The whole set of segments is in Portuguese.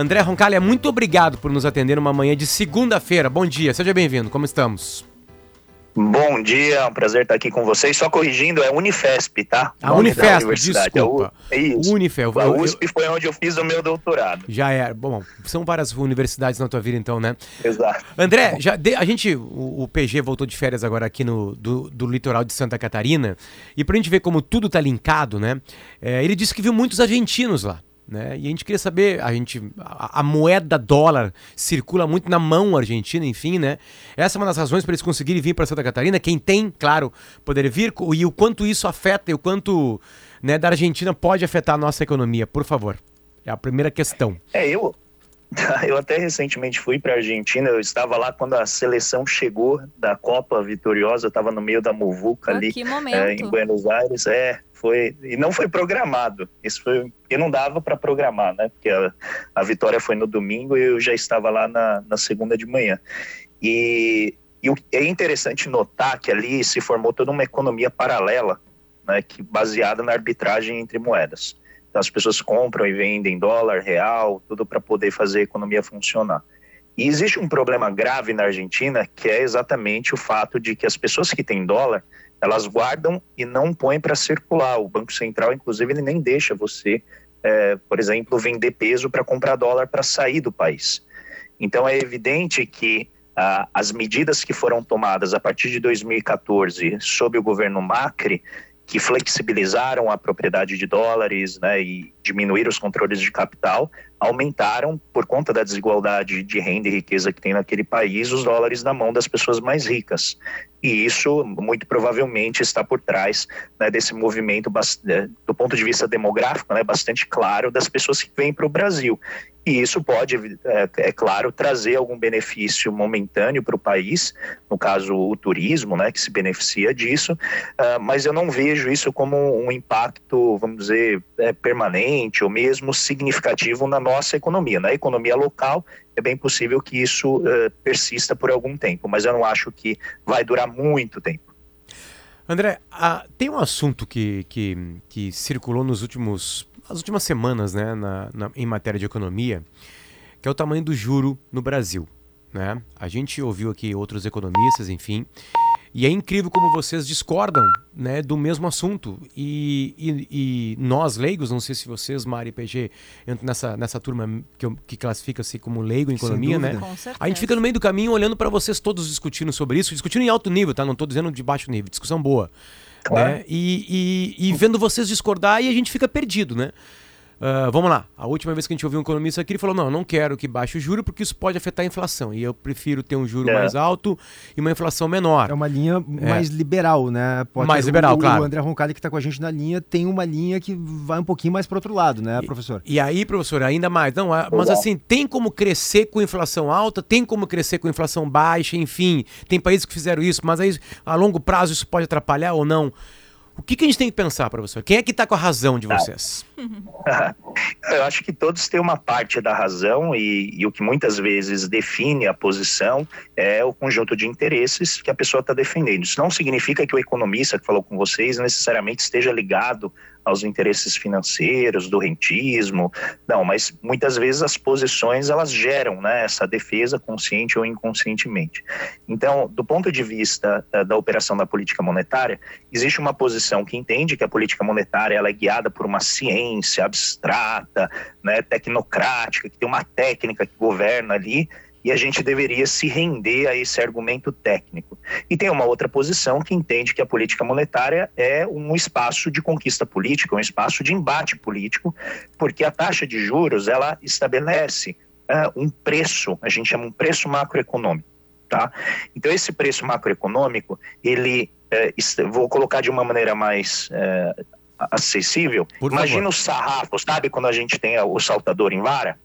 André Roncalha, muito obrigado por nos atender uma manhã de segunda-feira. Bom dia, seja bem-vindo. Como estamos? Bom dia, é um prazer estar aqui com vocês. Só corrigindo, é Unifesp, tá? A Unifesp, desculpa. É, isso. Unifesp. A USP foi onde eu fiz o meu doutorado. Já é. Bom, são várias universidades na tua vida, então, né? Exato. André, já de, a gente, o, o, PG voltou de férias agora aqui no do, do litoral de Santa Catarina, e pra gente ver como tudo tá linkado, né? É, ele disse que viu muitos argentinos lá. Né? E a gente queria saber, a gente a, a, moeda dólar circula muito na mão argentina, enfim, né? Essa é uma das razões para eles conseguirem vir para Santa Catarina. Quem tem, claro, poder vir e o quanto isso afeta e o quanto né, da Argentina pode afetar a nossa economia, por favor. É a primeira questão. É, eu eu até recentemente fui para a Argentina, eu estava lá quando a seleção chegou da Copa vitoriosa, eu estava no meio da muvuca ah, ali é, em Buenos Aires, é, foi e não foi programado. Isso foi porque não dava para programar, né? Porque a, a, vitória foi no domingo e eu já estava lá na, na segunda de manhã. E, e é interessante notar que ali se formou toda uma economia paralela, né? Que baseada na arbitragem entre moedas. As pessoas compram e vendem dólar, real, tudo para poder fazer a economia funcionar. E existe um problema grave na Argentina, que é exatamente o fato de que as pessoas que têm dólar elas guardam e não põem para circular. O Banco Central, inclusive, ele nem deixa você, é, por exemplo, vender peso para comprar dólar para sair do país. Então, é evidente que ah, as medidas que foram tomadas a partir de 2014 sob o governo Macri, que flexibilizaram a propriedade de dólares né, e diminuíram os controles de capital, aumentaram, por conta da desigualdade de renda e riqueza que tem naquele país, os dólares na mão das pessoas mais ricas. E isso, muito provavelmente, está por trás né, desse movimento, é, do ponto de vista demográfico, né, bastante claro, das pessoas que vêm para o Brasil. E isso pode, é, é, claro, trazer algum benefício momentâneo para o país, no caso o turismo, né, que se beneficia disso, uh, mas eu não vejo isso como um impacto, vamos dizer, é, permanente ou mesmo significativo na nossa economia. Na economia local, é bem possível que isso uh, persista por algum tempo, mas eu não acho que vai durar muito tempo. André, tem um assunto que, que, que circulou nos últimos, nas últimas semanas né, na, na, em matéria de economia, que é o tamanho do juro no Brasil. Né? A gente ouviu aqui outros economistas, enfim, e é incrível como vocês discordam né, do mesmo assunto. E, e, e, nós, leigos, não sei se vocês, Mari e PG, entram nessa, nessa turma que, que classifica-se como leigo em economia, né? A gente fica no meio do caminho olhando para vocês todos discutindo sobre isso, discutindo em alto nível, tá? Não estou dizendo de baixo nível, discussão boa. Claro. Né? E, e, e vendo vocês discordar e a gente fica perdido, né? Uh, vamos lá. A última vez que a gente ouviu um economista aqui, ele falou: não, eu não quero que baixe o juro porque isso pode afetar a inflação. E eu prefiro ter um juro é. mais alto e uma inflação menor. É uma linha é. mais liberal, né? Pode mais liberal, o, claro. O André Roncalli, que está com a gente na linha, tem uma linha que vai um pouquinho mais para outro lado, né, professor? E, e aí, professor, ainda mais. Não, mas assim, tem como crescer com inflação alta, tem como crescer com inflação baixa, enfim. Tem países que fizeram isso, mas aí a longo prazo isso pode atrapalhar ou não? O que, que, a gente tem que pensar, professor? Quem é que está com a razão de vocês? Eu acho que todos têm uma parte da razão e, e, o que muitas vezes define a posição é o conjunto de interesses que a pessoa está defendendo. Isso não significa que o economista que falou com vocês necessariamente esteja ligado aos interesses financeiros, do rentismo. Não, mas muitas vezes as posições elas geram né, essa defesa consciente ou inconscientemente. Então, do ponto de vista uh, da operação da política monetária, existe uma posição que entende que a política monetária ela é guiada por uma ciência abstrata, né, tecnocrática, que tem uma técnica que governa ali e a gente deveria se render a esse argumento técnico. E tem uma outra posição que entende que a política monetária é um espaço de conquista política, um espaço de embate político, porque a taxa de juros ela estabelece uh, um preço, a gente chama um preço macroeconômico. Tá? Então esse preço macroeconômico, ele, uh, vou colocar de uma maneira mais uh, acessível. Imagina favor. o sarrafo, sabe quando a gente tem o saltador em vara?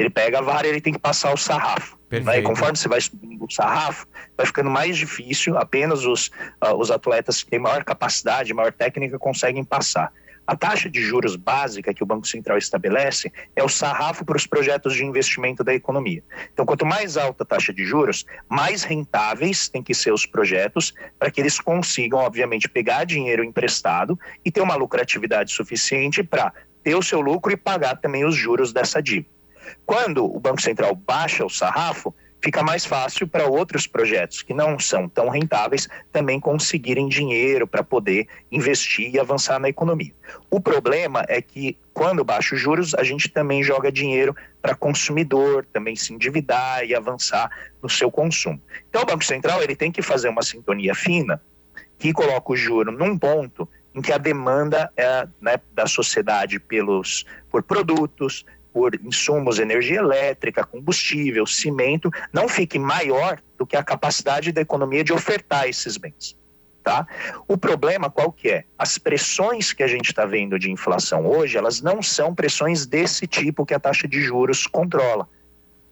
Ele pega a vara e ele tem que passar o sarrafo. Né? E conforme você vai subindo o sarrafo, vai ficando mais difícil, apenas os, uh, os atletas que têm maior capacidade, maior técnica conseguem passar. A taxa de juros básica que o Banco Central estabelece é o sarrafo para os projetos de investimento da economia. Então, quanto mais alta a taxa de juros, mais rentáveis têm que ser os projetos para que eles consigam, obviamente, pegar dinheiro emprestado e ter uma lucratividade suficiente para ter o seu lucro e pagar também os juros dessa dívida. Quando o Banco Central baixa o sarrafo, fica mais fácil para outros projetos que não são tão rentáveis também conseguirem dinheiro para poder investir e avançar na economia. O problema é que quando baixa os juros, a gente também joga dinheiro para consumidor, também se endividar e avançar no seu consumo. Então o Banco Central ele tem que fazer uma sintonia fina que coloca o juro num ponto em que a demanda é, né, da sociedade pelos por produtos, por insumos, energia elétrica, combustível, cimento, não fique maior do que a capacidade da economia de ofertar esses bens. Tá? O problema qual que é? As pressões que a gente está vendo de inflação hoje, elas não são pressões desse tipo que a taxa de juros controla.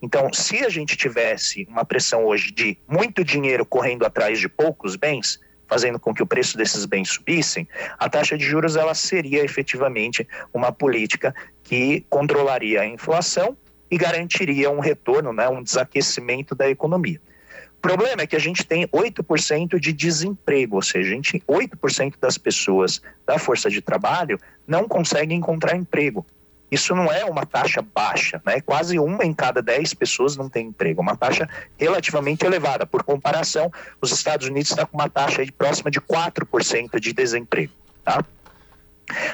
Então, se a gente tivesse uma pressão hoje de muito dinheiro correndo atrás de poucos bens, fazendo com que o preço desses bens subissem, a taxa de juros ela seria efetivamente uma política que controlaria a inflação e garantiria um retorno, né, um desaquecimento da economia. O problema é que a gente tem 8% de desemprego, ou seja, a gente, 8% das pessoas da força de trabalho não conseguem encontrar emprego. Isso não é uma taxa baixa, né? Quase uma em cada dez pessoas não tem emprego, uma taxa relativamente elevada. Por comparação, os Estados Unidos está com uma taxa próxima de 4% de desemprego, tá?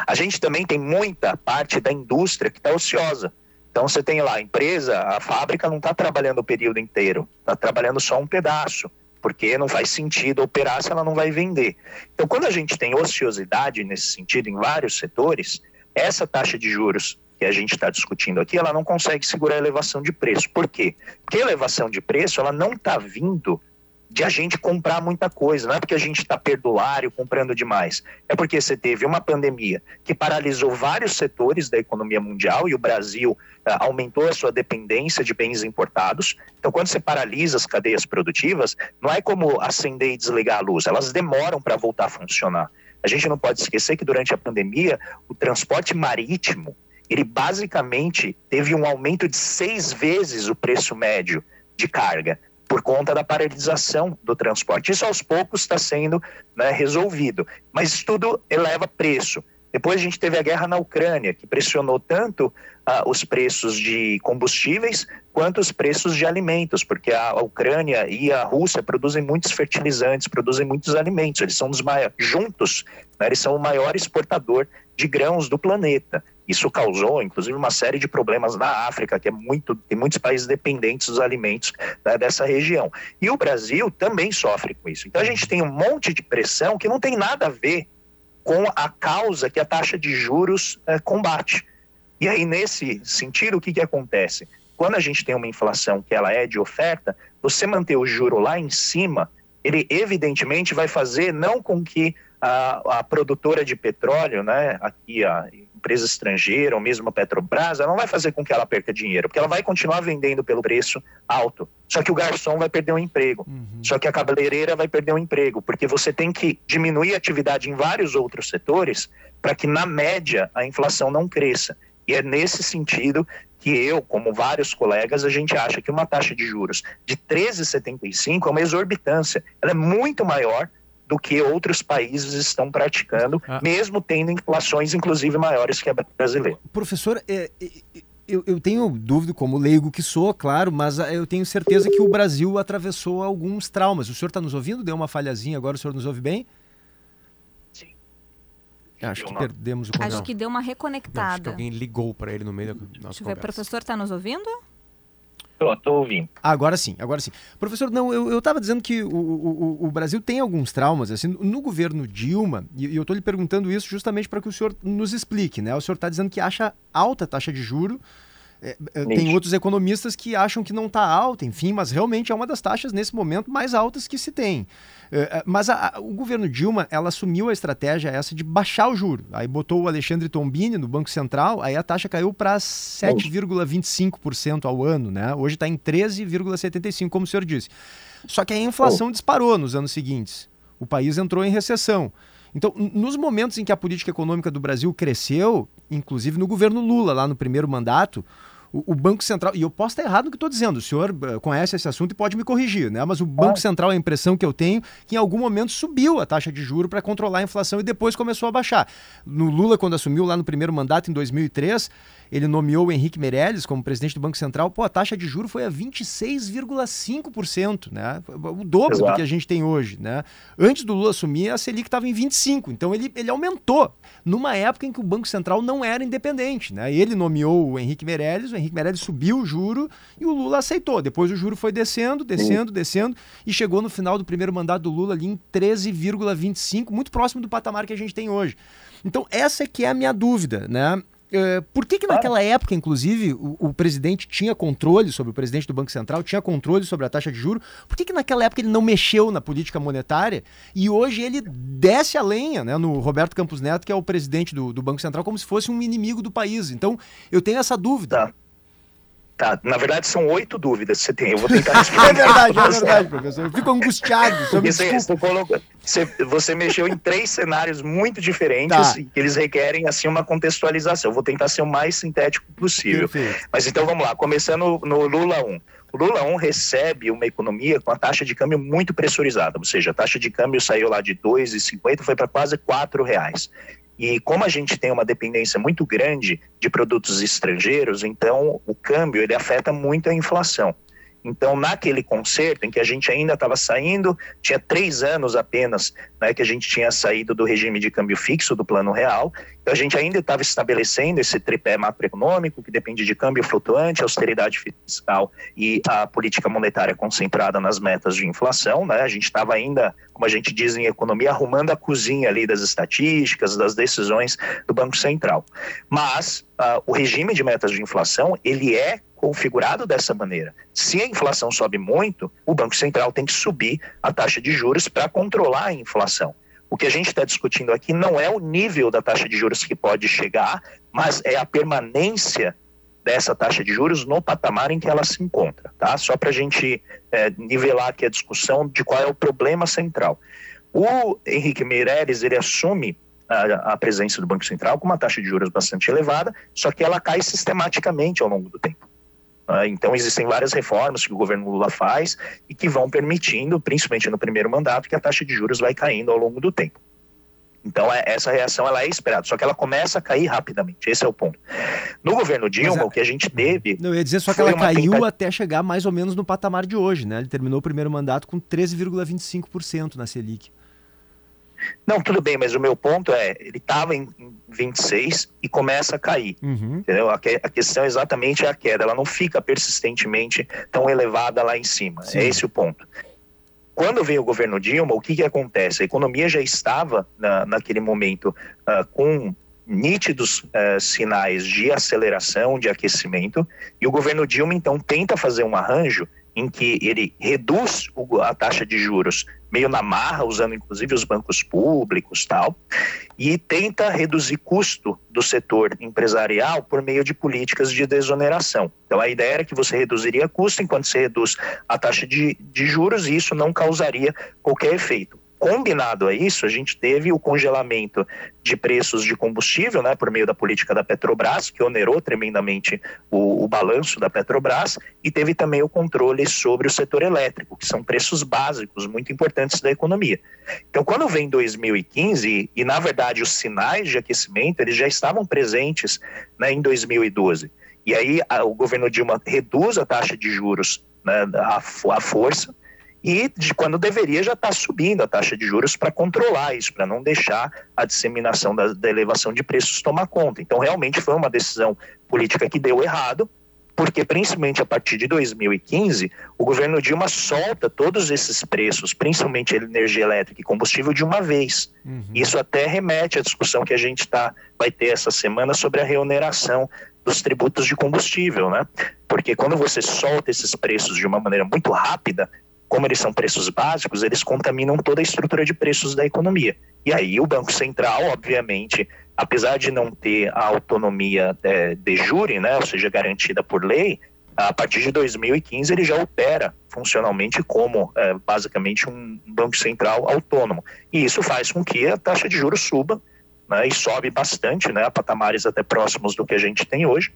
A gente também tem muita parte da indústria que está ociosa. Então você tem lá a empresa, a fábrica não está trabalhando o período inteiro, está trabalhando só um pedaço, porque não faz sentido operar se ela não vai vender. Então quando a gente tem ociosidade nesse sentido em vários setores, essa taxa de juros que a gente está discutindo aqui, ela não consegue segurar a elevação de preço. Por quê? Porque a elevação de preço ela não está vindo de a gente comprar muita coisa, não é porque a gente está perdulário comprando demais, é porque você teve uma pandemia que paralisou vários setores da economia mundial e o Brasil uh, aumentou a sua dependência de bens importados. Então, quando você paralisa as cadeias produtivas, não é como acender e desligar a luz, elas demoram para voltar a funcionar. A gente não pode esquecer que durante a pandemia, o transporte marítimo ele basicamente teve um aumento de seis vezes o preço médio de carga por conta da paralisação do transporte. Isso aos poucos está sendo né, resolvido, mas isso tudo eleva preço. Depois a gente teve a guerra na Ucrânia, que pressionou tanto uh, os preços de combustíveis quanto os preços de alimentos, porque a Ucrânia e a Rússia produzem muitos fertilizantes, produzem muitos alimentos. Eles são os maiores, juntos, né, eles são o maior exportador de grãos do planeta. Isso causou, inclusive, uma série de problemas na África, que é muito, tem muitos países dependentes dos alimentos né, dessa região. E o Brasil também sofre com isso. Então a gente tem um monte de pressão que não tem nada a ver com a causa que a taxa de juros é, combate. E aí, nesse sentido, o que, que acontece? Quando a gente tem uma inflação que ela é de oferta, você manter o juro lá em cima, ele evidentemente vai fazer não com que a, a produtora de petróleo, né, aqui a empresa estrangeira ou mesmo a Petrobras, ela não vai fazer com que ela perca dinheiro, porque ela vai continuar vendendo pelo preço alto. Só que o garçom vai perder um emprego. Uhum. Só que a cabeleireira vai perder um emprego, porque você tem que diminuir a atividade em vários outros setores para que, na média, a inflação não cresça. E é nesse sentido que eu, como vários colegas, a gente acha que uma taxa de juros de 13,75 é uma exorbitância. Ela é muito maior do que outros países estão praticando, ah. mesmo tendo inflações, inclusive, maiores que a brasileira. Professor, é, é, eu, eu, tenho dúvida, como leigo que sou, claro, mas ah, eu tenho certeza que o Brasil atravessou alguns traumas. O senhor está nos ouvindo? Deu uma falhazinha agora, o senhor nos ouve bem? Sim. Acho que perdemos o contato. Acho que deu uma reconectada. Não, acho que alguém ligou para ele no meio da nossa Deixa eu ver, professor está nos ouvindo? Ouvindo. Agora sim, agora sim. Professor, não, eu estava dizendo que o, o, o, Brasil tem alguns traumas, assim, no governo Dilma, e eu estou lhe perguntando isso justamente para que o senhor nos explique, né? O senhor está dizendo que acha alta taxa de juro, é, é tem outros economistas que acham que não está alta, enfim, mas realmente é uma das taxas nesse momento mais altas que se tem. É, é, mas a, a, o governo Dilma, ela assumiu a estratégia essa de baixar o juro. Aí botou o Alexandre Tombini no Banco Central, aí a taxa caiu para 7,25% ao ano, né? Hoje está em 13,75%, como o senhor disse. Só que a inflação disparou nos anos seguintes. O país entrou em recessão. Então, nos momentos em que a política econômica do Brasil cresceu, inclusive no governo Lula, lá no primeiro mandato, o, o, Banco Central, e eu posso estar errado no que estou dizendo, o senhor uh, conhece esse assunto e pode me corrigir, né? Mas o Banco Central, a impressão que eu tenho, que em algum momento subiu a taxa de juro para controlar a inflação e depois começou a baixar. No Lula, quando assumiu lá no primeiro mandato, em 2003, ele nomeou o Henrique Meirelles como presidente do Banco Central, pô, a taxa de juro foi a 26,5%, né? O dobro Exato. do que a gente tem hoje, né? Antes do Lula assumir, a Selic estava em 25, então ele, ele aumentou numa época em que o Banco Central não era independente, né? Ele nomeou o Henrique Meirelles, o Henrique Meirelles subiu o juro e o Lula aceitou. Depois o juro foi descendo, descendo, Sim. descendo e chegou no final do primeiro mandato do Lula ali em 13,25, muito próximo do patamar que a gente tem hoje. Então essa é que é a minha dúvida, né? Eh, por que, que naquela época, inclusive, o, o, presidente tinha controle sobre o presidente do Banco Central, tinha controle sobre a taxa de juro? Por que, que naquela época ele não mexeu na política monetária e hoje ele desce a lenha né, no Roberto Campos Neto, que é o presidente do, do Banco Central, como se fosse um inimigo do país? Então, eu tenho essa dúvida. Tá. Tá, na verdade são oito dúvidas que você tem. Eu vou tentar responder. é verdade, é verdade, professor. Eu fico angustiado. Você, você, colocou, você, você, mexeu em três cenários muito diferentes tá. que eles requerem assim uma contextualização. Eu vou tentar ser o mais sintético possível. Perfeito. Mas então vamos lá, começando no Lula 1. O Lula 1 recebe uma economia com a taxa de câmbio muito pressurizada, ou seja, a taxa de câmbio saiu lá de 2,50 foi para quase R$ reais. E como a gente tem uma dependência muito grande de produtos estrangeiros, então o câmbio ele afeta muito a inflação. Então, naquele concerto em que a gente ainda estava saindo, tinha três anos apenas né, que a gente tinha saído do regime de câmbio fixo do Plano Real, a gente ainda estava estabelecendo esse tripé macroeconômico, que depende de câmbio flutuante, austeridade fiscal e a política monetária concentrada nas metas de inflação. Né? A gente estava ainda, como a gente diz em economia, arrumando a cozinha ali das estatísticas, das decisões do Banco Central. Mas uh, o regime de metas de inflação, ele é configurado dessa maneira. Se a inflação sobe muito, o Banco Central tem que subir a taxa de juros para controlar a inflação. O que a gente está discutindo aqui não é o nível da taxa de juros que pode chegar, mas é a permanência dessa taxa de juros no patamar em que ela se encontra, tá? Só para a gente é, nivelar aqui a discussão de qual é o problema central. O Henrique Meirelles, ele assume a, a presença do Banco Central com uma taxa de juros bastante elevada, só que ela cai sistematicamente ao longo do tempo. Ah, então, existem várias reformas que o governo Lula faz e que vão permitindo, principalmente no primeiro mandato, que a taxa de juros vai caindo ao longo do tempo. Então, é, essa reação ela é esperada, só que ela começa a cair rapidamente. Esse é o ponto. No governo Dilma, a... o que a gente teve. Não, eu ia dizer só que ela caiu até chegar mais ou menos no patamar de hoje, né? Ele terminou o primeiro mandato com 13,25% na Selic. Não, tudo bem, mas o meu ponto é, ele estava em, 26 e começa a cair. Uhum. Entendeu? A, que, a, questão exatamente é a queda, ela não fica persistentemente tão elevada lá em cima. Sim. É esse o ponto. Quando veio o governo Dilma, o que, que acontece? A economia já estava, na, naquele momento, uh, com nítidos uh, sinais de aceleração, de aquecimento, e o governo Dilma, então, tenta fazer um arranjo em que ele reduz a taxa de juros meio na marra, usando inclusive os bancos públicos tal, e tenta reduzir custo do setor empresarial por meio de políticas de desoneração. Então a ideia era que você reduziria custo enquanto você reduz a taxa de, de juros e isso não causaria qualquer efeito. Combinado a isso, a gente teve o congelamento de preços de combustível, né, por meio da política da Petrobras, que onerou tremendamente o, o balanço da Petrobras, e teve também o controle sobre o setor elétrico, que são preços básicos muito importantes da economia. Então, quando vem 2015, e na verdade os sinais de aquecimento eles já estavam presentes né, em 2012. E aí a, o governo Dilma reduz a taxa de juros né, à, à força, e de quando deveria já estar tá subindo a taxa de juros para controlar isso, para não deixar a disseminação da, da, elevação de preços tomar conta. Então, realmente foi uma decisão política que deu errado, porque principalmente a partir de 2015, o governo Dilma solta todos esses preços, principalmente energia elétrica e combustível, de uma vez. Uhum. Isso até remete à discussão que a gente tá, vai ter essa semana sobre a reoneração dos tributos de combustível, né? Porque quando você solta esses preços de uma maneira muito rápida, como eles são preços básicos, eles contaminam toda a estrutura de preços da economia. E aí o Banco Central, obviamente, apesar de não ter a autonomia é, de jure, né, ou seja, garantida por lei, a partir de 2015 ele já opera funcionalmente como é, basicamente um banco central autônomo. E isso faz com que a taxa de juros suba né, e sobe bastante, né, a patamares até próximos do que a gente tem hoje.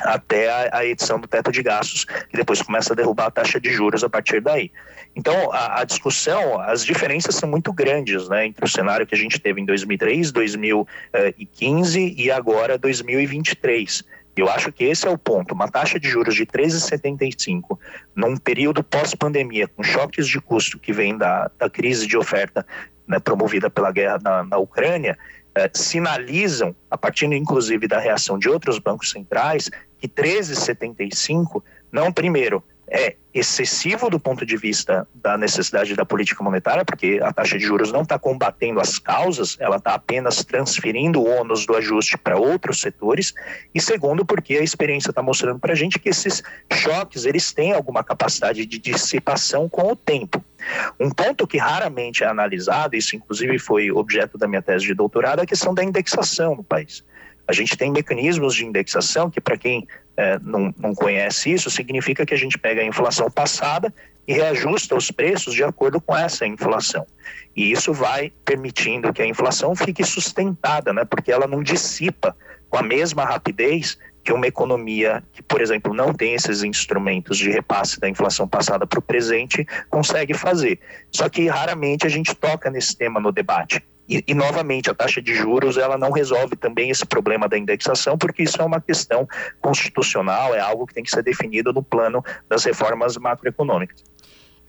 Até a, a, edição do teto de gastos, que depois começa a derrubar a taxa de juros a partir daí. Então, a, a, discussão, as diferenças são muito grandes né, entre o cenário que a gente teve em 2003, 2015 e agora 2023. Eu acho que esse é o ponto. Uma taxa de juros de 13,75 num período pós-pandemia, com choques de custo que vem da, da crise de oferta né, promovida pela guerra na, na Ucrânia, eh, sinalizam, a partir inclusive da reação de outros bancos centrais, que 13,75 não, primeiro, é excessivo do ponto de vista da necessidade da política monetária, porque a taxa de juros não está combatendo as causas, ela está apenas transferindo o ônus do ajuste para outros setores, e segundo, porque a experiência está mostrando para a gente que esses choques eles têm alguma capacidade de dissipação com o tempo. Um ponto que raramente é analisado, isso inclusive foi objeto da minha tese de doutorado, é a questão da indexação no país. A gente tem mecanismos de indexação que, para quem é, não, não conhece isso, significa que a gente pega a inflação passada e reajusta os preços de acordo com essa inflação. E isso vai permitindo que a inflação fique sustentada, né? porque ela não dissipa com a mesma rapidez que uma economia que, por exemplo, não tem esses instrumentos de repasse da inflação passada para o presente consegue fazer. Só que raramente a gente toca nesse tema no debate. E, e, novamente, a taxa de juros ela não resolve também esse problema da indexação, porque isso é uma questão constitucional, é algo que tem que ser definido no plano das reformas macroeconômicas.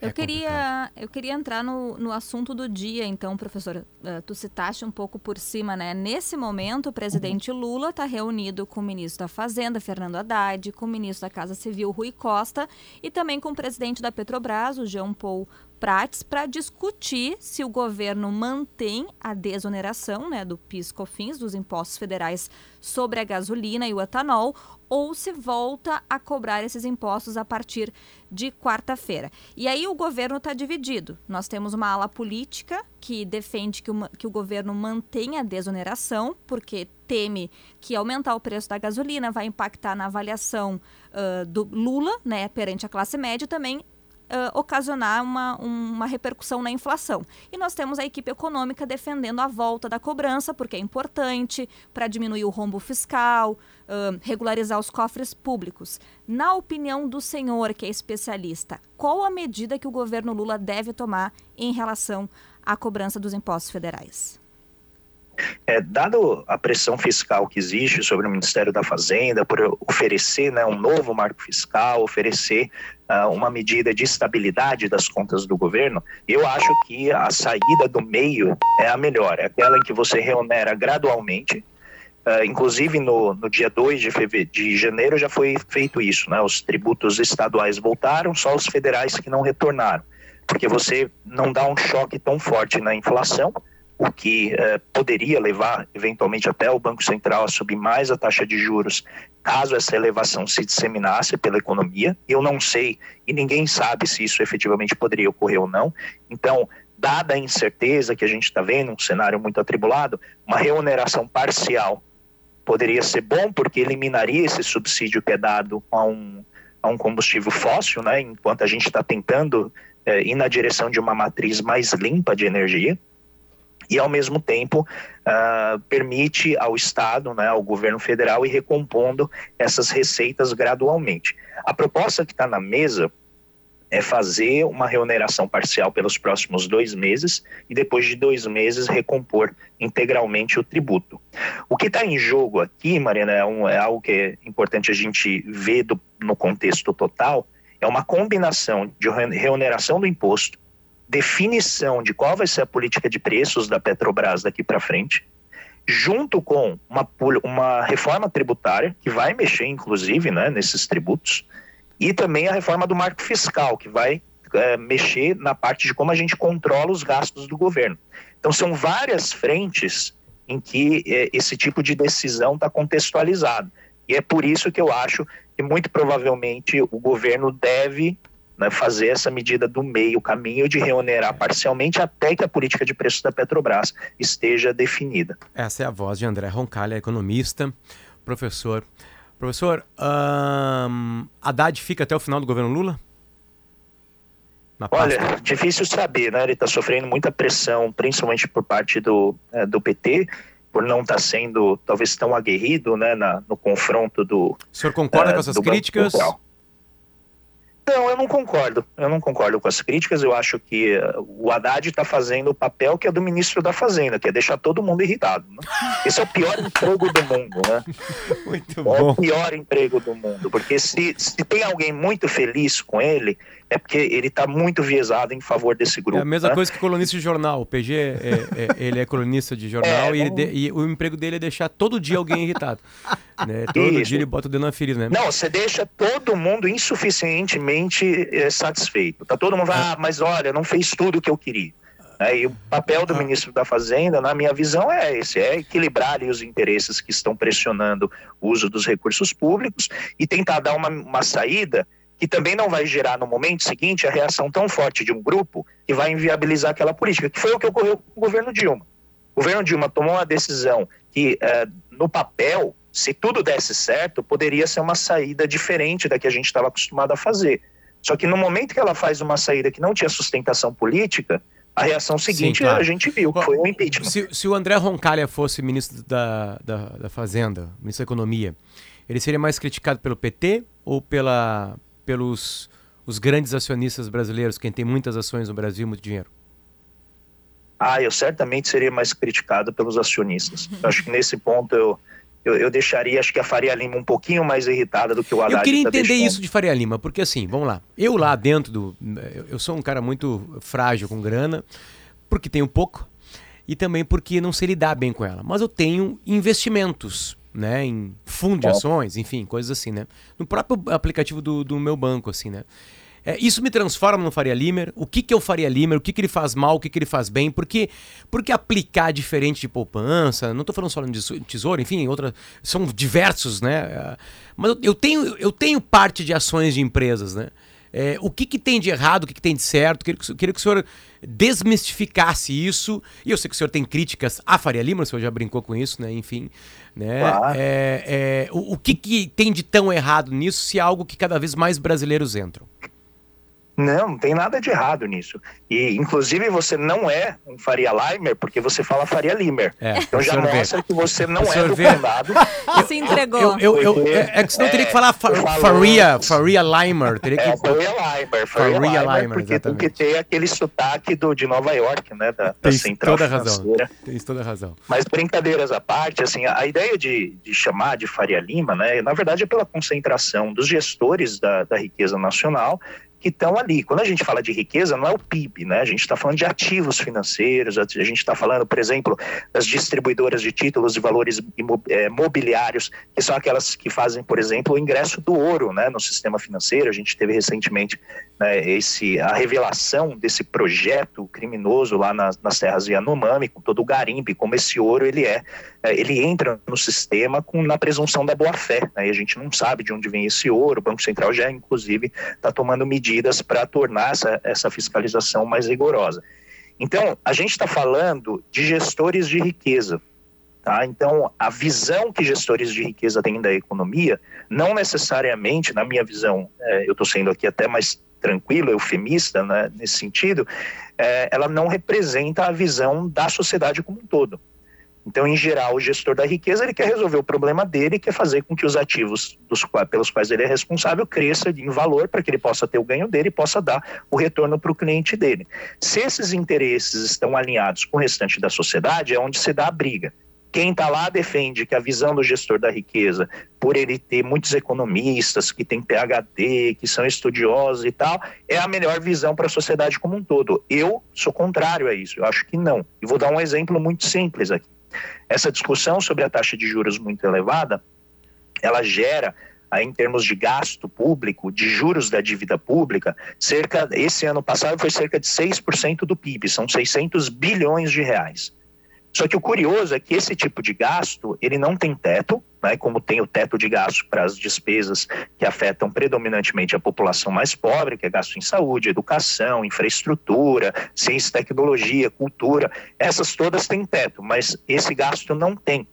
Eu é queria, eu queria entrar no, no assunto do dia, então, professor. Uh, tu citaste um pouco por cima, né? Nesse momento, o presidente Lula está reunido com o ministro da Fazenda, Fernando Haddad, com o ministro da Casa Civil, Rui Costa, e também com o presidente da Petrobras, o Jean Paul Prates para discutir se o governo mantém a desoneração né, do PIS/COFINS, dos impostos federais sobre a gasolina e o etanol, ou se volta a cobrar esses impostos a partir de quarta-feira. E aí o governo está dividido. Nós temos uma ala política que defende que o, que o governo mantenha a desoneração, porque teme que aumentar o preço da gasolina vai impactar na avaliação uh, do Lula, né, perante a classe média, também uh, ocasionar uma, uma repercussão na inflação. E nós temos a equipe econômica defendendo a volta da cobrança, porque é importante para diminuir o rombo fiscal, uh, regularizar os cofres públicos. Na opinião do senhor, que é especialista, qual a medida que o governo Lula deve tomar em relação à cobrança dos impostos federais? É, dado a pressão fiscal que existe sobre o Ministério da Fazenda por oferecer né, um novo marco fiscal, oferecer uh, uma medida de estabilidade das contas do governo, eu acho que a saída do meio é a melhor, é aquela em que você reonera gradualmente. Uh, inclusive no, no dia 2 de, de janeiro já foi feito isso, né? os tributos estaduais voltaram, só os federais que não retornaram, porque você não dá um choque tão forte na inflação, o que eh, poderia levar eventualmente até o Banco Central a subir mais a taxa de juros, caso essa elevação se disseminasse pela economia. Eu não sei e ninguém sabe se isso efetivamente poderia ocorrer ou não. Então, dada a incerteza que a gente está vendo, um cenário muito atribulado, uma remuneração parcial poderia ser bom porque eliminaria esse subsídio que é dado a um, a um combustível fóssil, né? Enquanto a gente está tentando eh, ir na direção de uma matriz mais limpa de energia e ao mesmo tempo uh, permite ao Estado, né, ao governo federal ir recompondo essas receitas gradualmente. A proposta que está na mesa é fazer uma reoneração parcial pelos próximos dois meses e depois de dois meses recompor integralmente o tributo. O que está em jogo aqui, Mariana, é, um, é, algo que é importante a gente ver do, no contexto total, é uma combinação de reoneração do imposto definição de qual vai ser a política de preços da Petrobras daqui para frente, junto com uma, uma reforma tributária, que vai mexer, inclusive, né, nesses tributos, e também a reforma do marco fiscal, que vai é, mexer na parte de como a gente controla os gastos do governo. Então, são várias frentes em que é, esse tipo de decisão está contextualizado. E é por isso que eu acho que, muito provavelmente, o governo deve né, fazer essa medida do meio caminho de reonerar parcialmente até que a política de preços da Petrobras esteja definida. Essa é a voz de André Roncalha, economista, professor. Professor, um, Haddad fica até o final do governo Lula? Olha, difícil saber, né? Ele está sofrendo muita pressão, principalmente por parte do, é, do PT, por não estar tá sendo talvez tão aguerrido né, na, no confronto do. O senhor concorda uh, com essas críticas? Não, eu não concordo. Eu não concordo com as críticas. Eu acho que uh, o Haddad está fazendo o papel que é do ministro da Fazenda, que é deixar todo mundo irritado. Né? Esse é o pior emprego do mundo, né? Muito bom. É o pior emprego do mundo, porque se, se tem alguém muito feliz com ele, é porque ele está muito viesado em favor desse grupo. É a mesma né? coisa que colunista de jornal. O PG, é, é, ele é colunista de jornal é, e, de, e, o emprego dele é deixar todo dia alguém irritado. né? Todo Isso. dia ele bota o dedo na ferida, né? Não, você deixa todo mundo insuficientemente é, satisfeito. Tá todo mundo, ah, mas olha, não fez tudo o que eu queria. É, e o papel do ah. ministro da Fazenda, na minha visão, é esse: é equilibrar os interesses que estão pressionando o uso dos recursos públicos e tentar dar uma, uma saída que também não vai gerar no momento seguinte a reação tão forte de um grupo que vai inviabilizar aquela política, que foi o que ocorreu com o governo Dilma. O governo Dilma tomou uma decisão que, uh, no papel, se tudo desse certo, poderia ser uma saída diferente da que a gente estava acostumado a fazer. Só que no momento que ela faz uma saída que não tinha sustentação política, a reação seguinte Sim, claro. a gente viu, que foi o impeachment. Se, se, o André Roncalha fosse ministro da, da, da Fazenda, ministro da Economia, ele seria mais criticado pelo PT ou pela, pelos os grandes acionistas brasileiros, quem tem muitas ações no Brasil, muito dinheiro? Ah, eu certamente seria mais criticado pelos acionistas. acho que nesse ponto eu, eu, eu, deixaria, acho que a Faria Lima um pouquinho mais irritada do que o Haddad. Eu queria tá entender deixando. isso de Faria Lima, porque assim, vamos lá. Eu lá dentro do. Eu sou um cara muito frágil com grana, porque tenho pouco, e também porque não sei lidar bem com ela. Mas eu tenho investimentos né, em fundo de ações, enfim, coisas assim, né? No próprio aplicativo do, do meu banco, assim, né? É, isso me transforma no Faria Limer. O que, que o Faria Limer? O que, que ele faz mal? O que, que ele faz bem? Porque, porque aplicar diferente de poupança, não estou falando só de tesouro, enfim, outra, são diversos, né? É, mas eu tenho, eu tenho parte de ações de empresas, né? É, o que, que tem de errado, o que, que tem de certo? Queria que, queria que o senhor desmistificasse isso. E eu sei que o senhor tem críticas à Faria Lima, o senhor já brincou com isso, né? Enfim. Né? Claro. É, é, o, o que, que tem de tão errado nisso se é algo que cada vez mais brasileiros entram? Não, não tem nada de errado nisso. E, inclusive, você não é um Faria Limer porque você fala Faria Limer. É, então já mostra que você não é do condado. Se entregou. Eu, eu, eu, porque, é que senão é, teria que falar fa Faria, Faria Limer. Teria que... É, Faria Limer. Faria, Faria Limer, Limer porque, porque tem aquele sotaque do, de Nova York, né? Da, da central toda razão. Tem toda razão. Mas brincadeiras à parte, assim, a, a ideia de, de chamar de Faria Lima, né? Na verdade é pela concentração dos gestores da, da riqueza nacional que estão ali. Quando a gente fala de riqueza, não é o PIB, né? A gente está falando de ativos financeiros, a gente está falando, por exemplo, das distribuidoras de títulos de valores é, mobiliários, que são aquelas que fazem, por exemplo, o ingresso do ouro né, no sistema financeiro. A gente teve recentemente né, esse, a revelação desse projeto criminoso lá nas, nas terras Yanomami, com todo o garimpe, como esse ouro ele é, é ele entra no sistema com, na presunção da boa-fé. Né, e a gente não sabe de onde vem esse ouro, o Banco Central já, inclusive, está tomando medidas medidas para tornar essa, essa fiscalização mais rigorosa. Então, a gente está falando de gestores de riqueza. Tá? Então, a visão que gestores de riqueza têm da economia, não necessariamente, na minha visão, é, eu estou sendo aqui até mais tranquilo, eufemista né, nesse sentido, é, ela não representa a visão da sociedade como um todo. Então, em geral, o gestor da riqueza ele quer resolver o problema dele, quer fazer com que os ativos dos, pelos quais ele é responsável cresça em valor para que ele possa ter o ganho dele e possa dar o retorno para o cliente dele. Se esses interesses estão alinhados com o restante da sociedade, é onde se dá a briga. Quem está lá defende que a visão do gestor da riqueza, por ele ter muitos economistas que têm PhD, que são estudiosos e tal, é a melhor visão para a sociedade como um todo. Eu sou contrário a isso, eu acho que não. E vou dar um exemplo muito simples aqui. Essa discussão sobre a taxa de juros muito elevada, ela gera em termos de gasto público, de juros da dívida pública, cerca esse ano passado foi cerca de 6% do PIB, são 600 bilhões de reais. Só que o curioso é que esse tipo de gasto, ele não tem teto, né, como tem o teto de gasto para as despesas que afetam predominantemente a população mais pobre, que é gasto em saúde, educação, infraestrutura, ciência e tecnologia, cultura, essas todas têm teto, mas esse gasto não tem.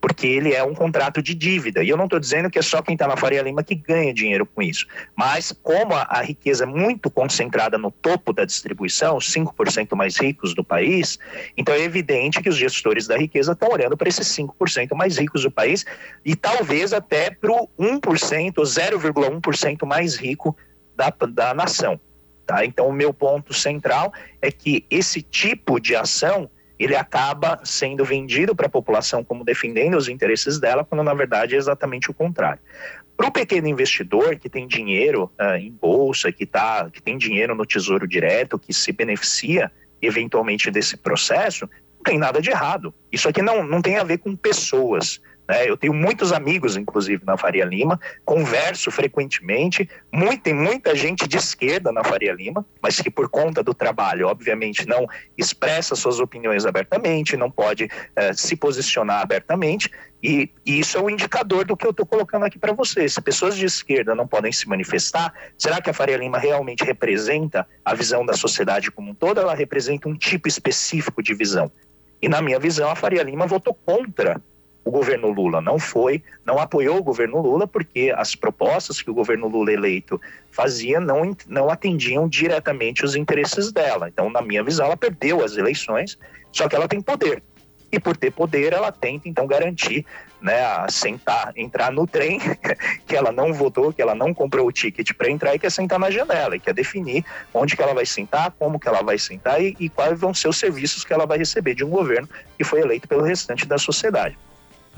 Porque ele é um contrato de dívida. E eu não estou dizendo que é só quem está na Faria Lima que ganha dinheiro com isso. Mas, como a, a riqueza é muito concentrada no topo da distribuição, os 5% mais ricos do país, então é evidente que os gestores da riqueza estão olhando para esses 5% mais ricos do país e talvez até para o 1% ou 0,1% mais rico da, da nação. Tá? Então, o meu ponto central é que esse tipo de ação ele acaba sendo vendido para a população como defendendo os interesses dela, quando na verdade é exatamente o contrário. Para o pequeno investidor que tem dinheiro uh, em bolsa, que, tá, que tem dinheiro no tesouro direto, que se beneficia eventualmente desse processo, não tem nada de errado. Isso aqui não, não tem a ver com pessoas. Né? Eu tenho muitos amigos, inclusive, na Faria Lima, converso frequentemente. Muito, tem muita gente de esquerda na Faria Lima, mas que, por conta do trabalho, obviamente, não expressa suas opiniões abertamente, não pode eh, se posicionar abertamente. E, e, isso é um indicador do que eu estou colocando aqui para vocês. Se pessoas de esquerda não podem se manifestar, será que a Faria Lima realmente representa a visão da sociedade como um todo? Ela representa um tipo específico de visão? E na minha visão, a Faria Lima votou contra o governo Lula não foi, não apoiou o governo Lula, porque as propostas que o governo Lula eleito fazia não, não atendiam diretamente os interesses dela. Então, na minha visão, ela perdeu as eleições, só que ela tem poder. E por ter poder, ela tenta então garantir, né, sentar, entrar no trem que ela não votou, que ela não comprou o ticket para entrar e quer sentar na janela, e quer definir onde que ela vai sentar, como que ela vai sentar e, e quais vão ser os serviços que ela vai receber de um governo que foi eleito pelo restante da sociedade.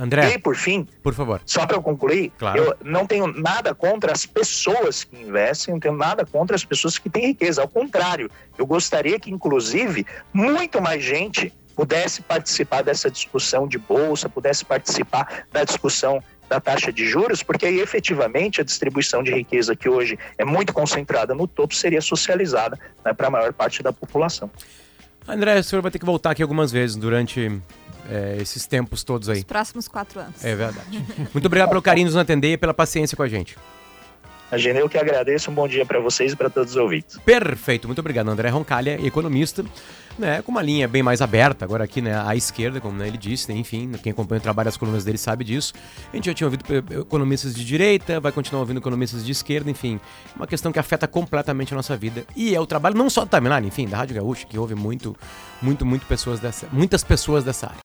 André. E por fim, por favor. Só para eu concluir, claro. eu não tenho nada contra as pessoas que investem, não tenho nada contra as pessoas que têm riqueza. Ao contrário, eu gostaria que, inclusive, muito mais gente pudesse participar dessa discussão de bolsa, pudesse participar da discussão da taxa de juros, porque aí efetivamente a distribuição de riqueza que hoje é muito concentrada no topo seria socializada né, para a maior parte da população. André, o senhor vai ter que voltar aqui algumas vezes durante é, esses tempos todos aí. Os próximos quatro anos. É verdade. Muito obrigado pelo carinho nos atender e pela paciência com a gente. Imagina, eu que agradeço. Um bom dia para vocês e para todos os ouvintes. Perfeito. Muito obrigado, André Roncalha, economista, né, com uma linha bem mais aberta, agora aqui né, à esquerda, como né, ele disse, né, enfim, quem acompanha o trabalho das colunas dele sabe disso. A gente já tinha ouvido economistas de direita, vai continuar ouvindo economistas de esquerda, enfim, uma questão que afeta completamente a nossa vida. E é o trabalho não só do Timeline, enfim, da Rádio Gaúcha, que ouve muito, muito, muito pessoas dessa, muitas pessoas dessa área.